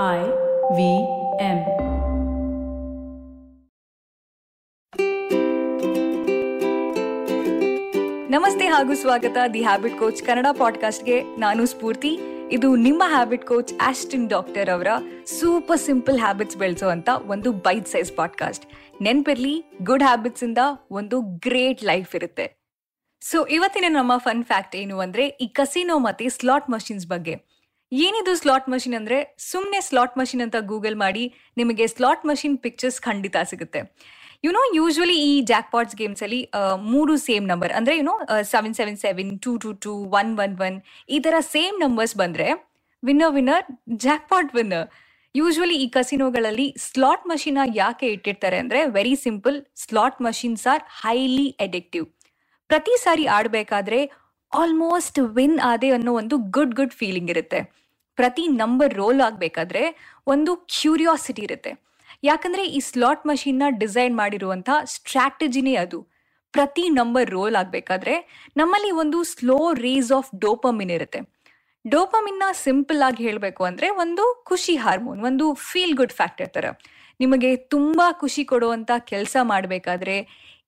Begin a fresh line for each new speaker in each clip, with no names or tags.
I V M.
ನಮಸ್ತೆ ಹಾಗೂ ಸ್ವಾಗತ ದಿ ಹ್ಯಾಬಿಟ್ ಕೋಚ್ ಕನ್ನಡ ಪಾಡ್ಕಾಸ್ಟ್ಗೆ. ನಾನು ಸ್ಫೂರ್ತಿ. ಇದು ನಿಮ್ಮ ಹ್ಯಾಬಿಟ್ ಕೋಚ್ ಆಸ್ಟಿನ್ ಡಾಕ್ಟರ್ ಅವರ ಸೂಪರ್ ಸಿಂಪಲ್ ಹ್ಯಾಬಿಟ್ಸ್ ಬೆಳೆಸುವಂತ ಒಂದು ಬೈಟ್ ಸೈಜ್ ಪಾಡ್ಕಾಸ್ಟ್. ನೆನ್ಪಿರ್ಲಿ, ಗುಡ್ ಹ್ಯಾಬಿಟ್ಸ್ ಇಂದ ಒಂದು ಗ್ರೇಟ್ ಲೈಫ್ ಇರುತ್ತೆ. ಸೊ, ಇವತ್ತಿನ ನಮ್ಮ ಫನ್ ಫ್ಯಾಕ್ಟ್ ಏನು ಅಂದ್ರೆ ಈ ಕಸಿನೋ ಮತ್ತೆ ಸ್ಲಾಟ್ ಮಷಿನ್ಸ್ ಬಗ್ಗೆ. ಏನಿದು ಸ್ಲಾಟ್ ಮಷಿನ್ ಅಂದ್ರೆ ಸುಮ್ಮನೆ ಸ್ಲಾಟ್ ಮಷಿನ್ ಅಂತ ಗೂಗಲ್ ಮಾಡಿ ನಿಮಗೆ ಸ್ಲಾಟ್ ಮಷಿನ್ ಪಿಕ್ಚರ್ಸ್ ಖಂಡಿತ ಸಿಗುತ್ತೆ. ಯುನೋ ಯೂಶ್ವಲಿ ಈ ಜಾಕ್ ಪಾಟ್ಸ್ ಗೇಮ್ಸ್ ಅಲ್ಲಿ ಮೂರು ಸೇಮ್ ನಂಬರ್ ಅಂದ್ರೆ YONO seven seven seven two two two two one one one ತರ ಸೇಮ್ ನಂಬರ್ಸ್ ಬಂದ್ರೆ winner winner jackpot winner usually ಈ ಕಸಿನೋಗಳಲ್ಲಿ ಸ್ಲಾಟ್ ಮಷಿನ್ ಯಾಕೆ ಇಟ್ಟಿರ್ತಾರೆ ಅಂದ್ರೆ very simple slot machines are highly addictive ಪ್ರತಿ ಸಾರಿ ಆಡ್ಬೇಕಾದ್ರೆ ಆಲ್ಮೋಸ್ಟ್ ವಿನ್ ಆದೆ ಅನ್ನೋ ಒಂದು ಗುಡ್ ಗುಡ್ ಫೀಲಿಂಗ್ ಇರುತ್ತೆ. ಪ್ರತಿ ನಂಬರ್ ರೋಲ್ ಆಗಬೇಕಾದ್ರೆ ಒಂದು ಕ್ಯೂರಿಯಾಸಿಟಿ ಇರುತ್ತೆ. ಯಾಕಂದರೆ ಈ ಸ್ಲಾಟ್ ಮಷೀನ್ನ ಡಿಸೈನ್ ಮಾಡಿರುವಂಥ ಸ್ಟ್ರಾಟಜಿನೇ ಅದು. ಪ್ರತಿ ನಂಬರ್ ರೋಲ್ ಆಗಬೇಕಾದ್ರೆ ನಮ್ಮಲ್ಲಿ ಒಂದು ಸ್ಲೋ ರೇಸ್ ಆಫ್ ಡೋಪಮಿನ್ ಇರುತ್ತೆ. ಡೋಪಮಿನ್ನ ಸಿಂಪಲ್ ಆಗಿ ಹೇಳಬೇಕು ಅಂದರೆ ಒಂದು ಖುಷಿ ಹಾರ್ಮೋನ್ ಒಂದು ಫೀಲ್ ಗುಡ್ ಫ್ಯಾಕ್ಟರ್ ಥರ ನಿಮಗೆ ತುಂಬ ಖುಷಿ ಕೊಡುವಂಥ ಕೆಲಸ ಮಾಡಬೇಕಾದ್ರೆ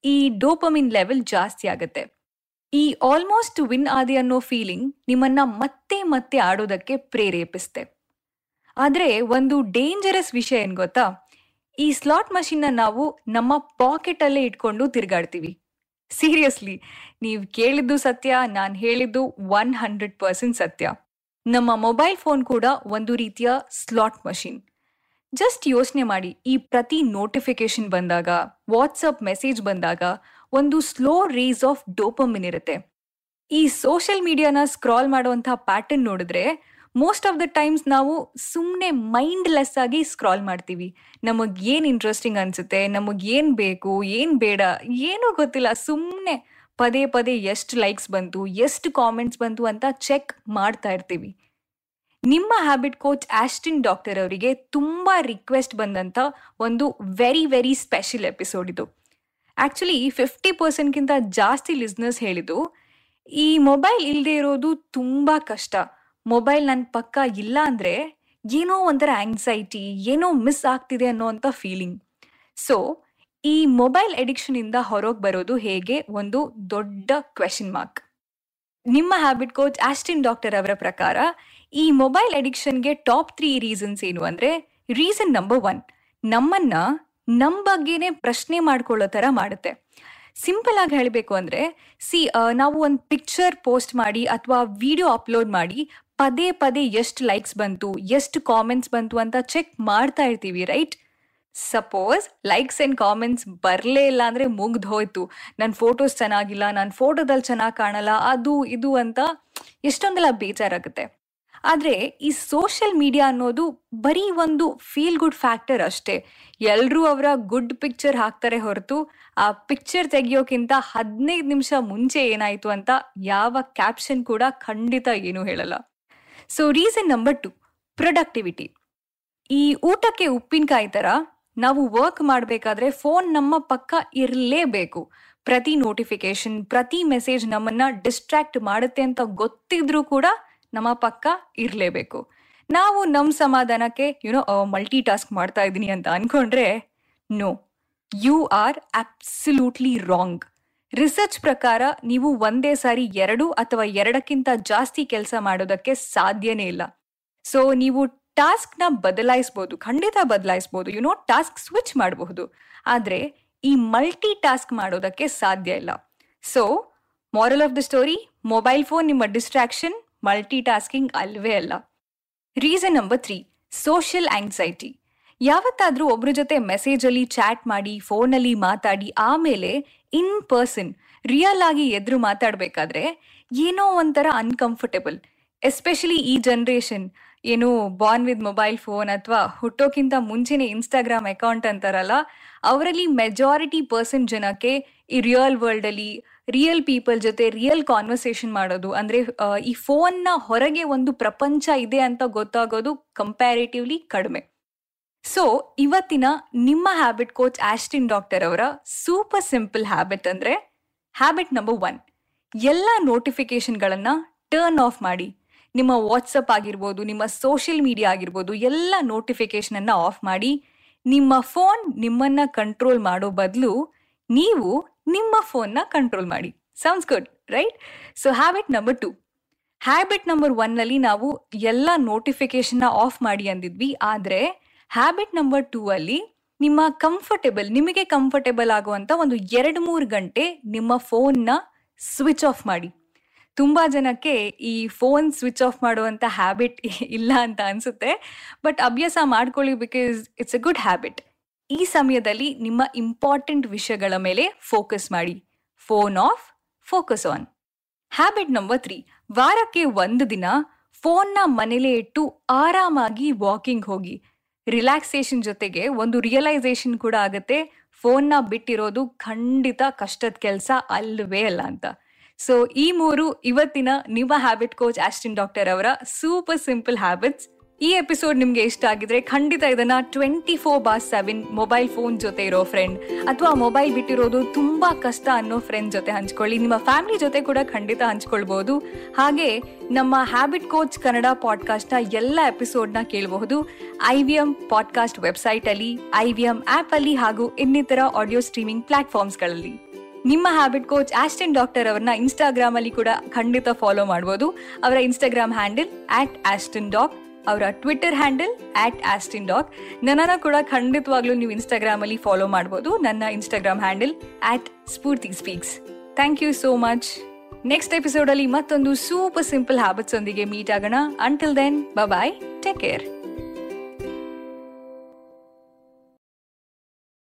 ಈ ಡೋಪಮಿನ್ ಲೆವೆಲ್ ಜಾಸ್ತಿ ಆಗುತ್ತೆ. ಈ ಆಲ್ಮೋಸ್ಟ್ ವಿನ್ ಆದಿ ಅನ್ನೋ ಫೀಲಿಂಗ್ ನಿಮ್ಮನ್ನ ಮತ್ತೆ ಮತ್ತೆ ಆಡೋದಕ್ಕೆ ಪ್ರೇರೇಪಿಸುತ್ತೆ ಆದರೆ ಒಂದು ಡೇಂಜರಸ್ ವಿಷಯ ಏನು ಗೊತ್ತಾ? ಈ ಸ್ಲಾಟ್ ಮಷೀನ್ನ ನಾವು ನಮ್ಮ ಪಾಕೆಟ್ ಅಲ್ಲೇ ಇಟ್ಕೊಂಡು ತಿರ್ಗಾಡ್ತೀವಿ. ಸೀರಿಯಸ್ಲಿ ನೀವು ಕೇಳಿದ್ದು ಸತ್ಯ, ನಾನು ಹೇಳಿದ್ದು ಒನ್ ಹಂಡ್ರೆಡ್ ಪರ್ಸೆಂಟ್ ಸತ್ಯ. ನಮ್ಮ ಮೊಬೈಲ್ ಫೋನ್ ಕೂಡ ಒಂದು ರೀತಿಯ ಸ್ಲಾಟ್ ಮಷಿನ್ ಜಸ್ಟ್ ಯೋಚನೆ ಮಾಡಿ, ಈ ಪ್ರತಿ ನೋಟಿಫಿಕೇಶನ್ ಬಂದಾಗ ವಾಟ್ಸಪ್ ಮೆಸೇಜ್ ಬಂದಾಗ ಒಂದು ಸ್ಲೋ ರೇಸ್ ಆಫ್ ಡೋಪಮಿನ್ ಇರುತ್ತೆ. ಈ ಸೋಷಿಯಲ್ ಮೀಡಿಯಾನ ಸ್ಕ್ರಾಲ್ ಮಾಡುವಂತಹ ಪ್ಯಾಟರ್ನ್ ನೋಡಿದ್ರೆ ಮೋಸ್ಟ್ ಆಫ್ ದ ಟೈಮ್ಸ್ ನಾವು ಸುಮ್ಮನೆ ಮೈಂಡ್ಲೆಸ್ ಆಗಿ ಸ್ಕ್ರಾಲ್ ಮಾಡ್ತೀವಿ. ನಮಗೆ ಏನು ಇಂಟ್ರೆಸ್ಟಿಂಗ್ ಅನ್ಸುತ್ತೆ, ನಮಗೆ ಏನು ಬೇಕು, ಏನು ಬೇಡ, ಏನೂ ಗೊತ್ತಿಲ್ಲ. ಸುಮ್ಮನೆ ಪದೇ ಪದೇ ಎಷ್ಟು ಲೈಕ್ಸ್ ಬಂತು, ಎಷ್ಟು ಕಾಮೆಂಟ್ಸ್ ಬಂತು ಅಂತ ಚೆಕ್ ಮಾಡ್ತಾ ಇರ್ತೀವಿ. ನಿಮ್ಮ ಹ್ಯಾಬಿಟ್ ಕೋಚ್ ಆಸ್ಟಿನ್ ಡಾಕ್ಟರ್ ಅವರಿಗೆ ತುಂಬಾ ರಿಕ್ವೆಸ್ಟ್ ಬಂದಂತ ಒಂದು ವೆರಿ ವೆರಿ ಸ್ಪೆಷಲ್ ಎಪಿಸೋಡ್ ಇದು. ಆಕ್ಚುಲಿ ಫಿಫ್ಟಿ ಪರ್ಸೆಂಟ್ಗಿಂತ ಜಾಸ್ತಿ ಲಿಸ್ನರ್ಸ್ ಹೇಳಿದ್ದು, ಈ ಮೊಬೈಲ್ ಇಲ್ಲದೆ ಇರೋದು ತುಂಬ ಕಷ್ಟ. ಮೊಬೈಲ್ ನನ್ನ ಪಕ್ಕ ಇಲ್ಲ ಅಂದರೆ ಏನೋ ಒಂಥರ ಆಂಗ್ಸೈಟಿ ಏನೋ ಮಿಸ್ ಆಗ್ತಿದೆ ಅನ್ನೋಂಥ ಫೀಲಿಂಗ್ ಸೊ ಈ ಮೊಬೈಲ್ ಅಡಿಕ್ಷನ್ ಇಂದ ಹೊರಗೆ ಬರೋದು ಹೇಗೆ? ಒಂದು ದೊಡ್ಡ ಕ್ವೆಶನ್ ಮಾರ್ಕ್ ನಿಮ್ಮ ಹ್ಯಾಬಿಟ್ ಕೋಚ್ ಆಸ್ಟಿನ್ ಡಾಕ್ಟರ್ ಅವರ ಪ್ರಕಾರ, ಈ ಮೊಬೈಲ್ ಅಡಿಕ್ಷನ್ಗೆ ಟಾಪ್ ತ್ರೀ ರೀಸನ್ಸ್ ಏನು ಅಂದರೆ ರೀಸನ್ ನಂಬರ್ ಒನ್ ನಮ್ಮನ್ನ ನಮ್ಮ ಬಗ್ಗೆನೇ ಪ್ರಶ್ನೆ ಮಾಡ್ಕೊಳ್ಳೋ ತರ ಮಾಡುತ್ತೆ. ಸಿಂಪಲ್ ಆಗಿ ಹೇಳಬೇಕು ಅಂದ್ರೆ ಸಿ ನಾವು ಒಂದು ಪಿಕ್ಚರ್ ಪೋಸ್ಟ್ ಮಾಡಿ ಅಥವಾ ವಿಡಿಯೋ ಅಪ್ಲೋಡ್ ಮಾಡಿ ಪದೇ ಪದೇ ಎಷ್ಟು ಲೈಕ್ಸ್ ಬಂತು, ಎಷ್ಟು ಕಾಮೆಂಟ್ಸ್ ಬಂತು ಅಂತ ಚೆಕ್ ಮಾಡ್ತಾ ಇರ್ತೀವಿ right suppose likes and comments ಬರಲೇ ಇಲ್ಲ ಅಂದರೆ ಮುಗ್ದು ಹೋಯ್ತು. ನನ್ನ ಫೋಟೋಸ್ ಚೆನ್ನಾಗಿಲ್ಲ ನನ್ನ ಫೋಟೋದಲ್ಲಿ ಚೆನ್ನಾಗಿ ಕಾಣಲ್ಲ, ಅದು, ಇದು ಅಂತ ಎಷ್ಟೊಂದೆಲ್ಲ ಬೇಜಾರಾಗುತ್ತೆ. ಆದರೆ ಈ ಸೋಷಿಯಲ್ ಮೀಡಿಯಾ ಅನ್ನೋದು ಬರೀ ಒಂದು ಫೀಲ್ ಗುಡ್ ಫ್ಯಾಕ್ಟರ್ ಅಷ್ಟೇ. ಎಲ್ಲರೂ ಅವರ ಗುಡ್ ಪಿಕ್ಚರ್ ಹಾಕ್ತಾರೆ ಹೊರತು ಆ ಪಿಕ್ಚರ್ ತೆಗಿಯೋಕ್ಕಿಂತ ಹದಿನೈದು ನಿಮಿಷ ಮುಂಚೆ ಏನಾಯಿತು ಅಂತ ಯಾವ ಕ್ಯಾಪ್ಷನ್ ಕೂಡ ಖಂಡಿತ ಏನೂ ಹೇಳಲ್ಲ. So reason number two productivity ಈ ಊಟಕ್ಕೆ ಉಪ್ಪಿನಕಾಯಿ ಥರ ನಾವು ವರ್ಕ್ ಮಾಡಬೇಕಾದ್ರೆ ಫೋನ್ ನಮ್ಮ ಪಕ್ಕ ಇರಲೇಬೇಕು. ಪ್ರತಿ ನೋಟಿಫಿಕೇಶನ್ ಪ್ರತಿ ಮೆಸೇಜ್ ನಮ್ಮನ್ನು ಡಿಸ್ಟ್ರಾಕ್ಟ್ ಮಾಡುತ್ತೆ ಅಂತ ಗೊತ್ತಿದ್ರೂ ಕೂಡ ನಮ್ಮ ಪಕ್ಕ ಇರಲೇಬೇಕು. ನಾವು ನಮ್ಮ ಸಮಾಧಾನಕ್ಕೆ ಯುನೋ ಮಲ್ಟಿ ಟಾಸ್ಕ್ ಮಾಡ್ತಾ ಇದ್ದೀನಿ ಅಂತ ಅನ್ಕೊಂಡ್ರೆ no you are absolutely wrong research ಪ್ರಕಾರ ನೀವು ಒಂದೇ ಸಾರಿ ಎರಡು ಅಥವಾ ಎರಡಕ್ಕಿಂತ ಜಾಸ್ತಿ ಕೆಲಸ ಮಾಡೋದಕ್ಕೆ ಸಾಧ್ಯನೇ ಇಲ್ಲ. ಸೊ ನೀವು ಟಾಸ್ಕ್ನ ಬದಲಾಯಿಸ್ಬೋದು, ಖಂಡಿತ ಬದಲಾಯಿಸ್ಬೋದು. ಯುನೋ ಟಾಸ್ಕ್ ಸ್ವಿಚ್ ಮಾಡಬಹುದು. ಆದರೆ, ಈ ಮಲ್ಟಿ ಟಾಸ್ಕ್ ಮಾಡೋದಕ್ಕೆ ಸಾಧ್ಯ ಇಲ್ಲ. So moral of the story mobile phone ನಿಮ್ಮ ಡಿಸ್ಟ್ರಾಕ್ಷನ್ ಮಲ್ಟಿ ಟಾಸ್ಕಿಂಗ್ ಅಲ್ವೇ ಅಲ್ಲ. Reason number three social anxiety ಯಾವತ್ತಾದರೂ ಒಬ್ರ ಜೊತೆ ಮೆಸೇಜಲ್ಲಿ ಚಾಟ್ ಮಾಡಿ ಫೋನಲ್ಲಿ ಮಾತಾಡಿ, ಆಮೇಲೆ ಇನ್ ಪರ್ಸನ್ ರಿಯಲ್ ಆಗಿ ಎದುರು ಮಾತಾಡಬೇಕಾದ್ರೆ ಏನೋ ಒಂಥರ ಅನ್ಕಂಫರ್ಟೇಬಲ್ ಎಸ್ಪೆಷಲಿ ಈ ಜನ್ರೇಷನ್ ಏನು ಬಾರ್ನ್ ವಿತ್ ಮೊಬೈಲ್ ಫೋನ್ ಅಥವಾ ಹುಟ್ಟೋಕ್ಕಿಂತ ಮುಂಚೆನೆ ಇನ್ಸ್ಟಾಗ್ರಾಮ್ ಅಕೌಂಟ್ ಅಂತಾರಲ್ಲ, ಅವರಲ್ಲಿ ಮೆಜಾರಿಟಿ ಪರ್ಸನ್ ಜನಕ್ಕೆ ಈ ರಿಯಲ್ ವರ್ಲ್ಡ್ ಅಲ್ಲಿ ರಿಯಲ್ ಪೀಪಲ್ ಜೊತೆ ರಿಯಲ್ ಕಾನ್ವರ್ಸೇಷನ್ ಮಾಡೋದು. ಅಂದ್ರೆ ಈ ಫೋನ್ನ ಹೊರಗೆ ಒಂದು ಪ್ರಪಂಚ ಇದೆ ಅಂತ ಗೊತ್ತಾಗೋದು ಕಂಪ್ಯಾರಿಟಿವ್ಲಿ ಕಡಿಮೆ. ಸೊ ಇವತ್ತಿನ ನಿಮ್ಮ ಹ್ಯಾಬಿಟ್ ಕೋಚ್ ಆಸ್ಟಿನ್ ಡಾಕ್ಟರ್ ಅವರ ಸೂಪರ್ ಸಿಂಪಲ್ ಹ್ಯಾಬಿಟ್ ಅಂದ್ರೆ ಹ್ಯಾಬಿಟ್ ನಂಬರ್ ಒನ್ ಎಲ್ಲ ನೋಟಿಫಿಕೇಶನ್ಗಳನ್ನ ಟರ್ನ್ ಆಫ್ ಮಾಡಿ. ನಿಮ್ಮ ವಾಟ್ಸಪ್ ಆಗಿರ್ಬೋದು, ನಿಮ್ಮ ಸೋಷಿಯಲ್ ಮೀಡಿಯಾ ಆಗಿರ್ಬೋದು, ಎಲ್ಲ ನೋಟಿಫಿಕೇಶನ್ ಅನ್ನ ಆಫ್ ಮಾಡಿ. ನಿಮ್ಮ ಫೋನ್ ನಿಮ್ಮನ್ನ ಕಂಟ್ರೋಲ್ ಮಾಡೋ ಬದಲು ನೀವು ನಿಮ್ಮ ಫೋನ್ನ ಕಂಟ್ರೋಲ್ ಮಾಡಿ. Sounds good right so habit number two habit number ಒನ್ನಲ್ಲಿ ನಾವು ಎಲ್ಲ ನೋಟಿಫಿಕೇಶನ್ನ ಆಫ್ ಮಾಡಿ ಅಂದಿದ್ವಿ. ಆದರೆ ಹ್ಯಾಬಿಟ್ ನಂಬರ್ ಟೂ ಅಲ್ಲಿ ನಿಮ್ಮ ಕಂಫರ್ಟೇಬಲ್ ನಿಮಗೆ ಕಂಫರ್ಟೇಬಲ್ ಆಗುವಂತ ಒಂದು ಎರಡು ಮೂರು ಗಂಟೆ ನಿಮ್ಮ ಫೋನ್ನ ಸ್ವಿಚ್ ಆಫ್ ಮಾಡಿ. ತುಂಬಾ ಜನಕ್ಕೆ ಈ ಫೋನ್ ಸ್ವಿಚ್ ಆಫ್ ಮಾಡುವಂತ ಹ್ಯಾಬಿಟ್ ಇಲ್ಲ ಅಂತ ಅನ್ಸುತ್ತೆ. ಬಟ್ ಅಭ್ಯಾಸ ಮಾಡ್ಕೊಳ್ಳಿ because it's a good habit ಈ ಸಮಯದಲ್ಲಿ ನಿಮ್ಮ ಇಂಪಾರ್ಟೆಂಟ್ ವಿಷಯಗಳ ಮೇಲೆ ಫೋಕಸ್ ಮಾಡಿ. Phone off focus on habit number three ವಾರಕ್ಕೆ ಒಂದು ದಿನ ಫೋನ್ನ ಮನೇಲೇ ಇಟ್ಟು ಆರಾಮಾಗಿ ವಾಕಿಂಗ್ ಹೋಗಿ. ರಿಲ್ಯಾಕ್ಸೇಷನ್ ಜೊತೆಗೆ ಒಂದು ರಿಯಲೈಸೇಷನ್ ಕೂಡ ಆಗುತ್ತೆ. ಫೋನ್ನ ಬಿಟ್ಟಿರೋದು ಖಂಡಿತ ಕಷ್ಟದ ಕೆಲಸ ಅಲ್ವೇ ಅಲ್ಲ ಅಂತ. ಸೊ ಈ ಮೂರು ಇವತ್ತಿನ ನಿಮ್ಮ ಹ್ಯಾಬಿಟ್ ಕೋಚ್ ಆಸ್ಟಿನ್ ಡಾಕ್ಟರ್ ಅವರ ಸೂಪರ್ ಸಿಂಪಲ್ ಹ್ಯಾಬಿಟ್ಸ್ ಈ ಎಪಿಸೋಡ್ ನಿಮ್ಗೆ ಇಷ್ಟ ಆಗಿದ್ರೆ ಖಂಡಿತ ಇದನ್ನ twenty four bar seven mobile phone ಜೊತೆ ಇರೋ ಫ್ರೆಂಡ್ ಅಥವಾ ಮೊಬೈಲ್ ಬಿಟ್ಟಿರೋದು ತುಂಬಾ ಕಷ್ಟ ಅನ್ನೋ ಫ್ರೆಂಡ್ ಜೊತೆ ಹಂಚ್ಕೊಳ್ಳಿ. ನಿಮ್ಮ ಫ್ಯಾಮಿಲಿ ಜೊತೆ ಕೂಡ ಖಂಡಿತ ಹಂಚ್ಕೊಳ್ಬಹುದು ಹಾಗೆ ನಮ್ಮ ಹ್ಯಾಬಿಟ್ ಕೋಚ್ ಕನ್ನಡ ಪಾಡ್ಕಾಸ್ಟ್ನ ಎಲ್ಲ ಎಪಿಸೋಡ್ನ ಕೇಳಬಹುದು. I V M podcast website ಅಲ್ಲಿ ಐ ವಿ ಎಂ ಆಪ್ ಅಲ್ಲಿ ಹಾಗೂ ಇನ್ನಿತರ ಆಡಿಯೋ ಸ್ಟ್ರೀಮಿಂಗ್ ಪ್ಲಾಟ್ಫಾರ್ಮ್ಸ್ಗಳಲ್ಲಿ. ನಿಮ್ಮ ಹ್ಯಾಬಿಟ್ ಕೋಚ್ ಆಸ್ಟಿನ್ ಡಾಕ್ಟರ್ ಅವರನ್ನ ಇನ್ಸ್ಟಾಗ್ರಾಮ್ ಅಲ್ಲಿ ಕೂಡ ಖಂಡಿತ ಫಾಲೋ ಮಾಡಬಹುದು ಅವರ Instagram handle at Austin doc ಅವರ Twitter handle at Austin doc ನನ್ನನ್ನು ಕೂಡ ಖಂಡಿತವಾಗ್ಲೂ ನೀವು ಇನ್ಸ್ಟಾಗ್ರಾಮ್ ಅಲ್ಲಿ ಫಾಲೋ ಮಾಡಬಹುದು ನನ್ನ Instagram handle at Spoorthi speaks thank you so much next episode ಅಲ್ಲಿ ಮತ್ತೊಂದು ಸೂಪರ್ ಸಿಂಪಲ್ ಹ್ಯಾಬಿಟ್ಸ್ ಒಂದಿಗೆ ಮೀಟ್ ಆಗೋಣ. Until then bye take care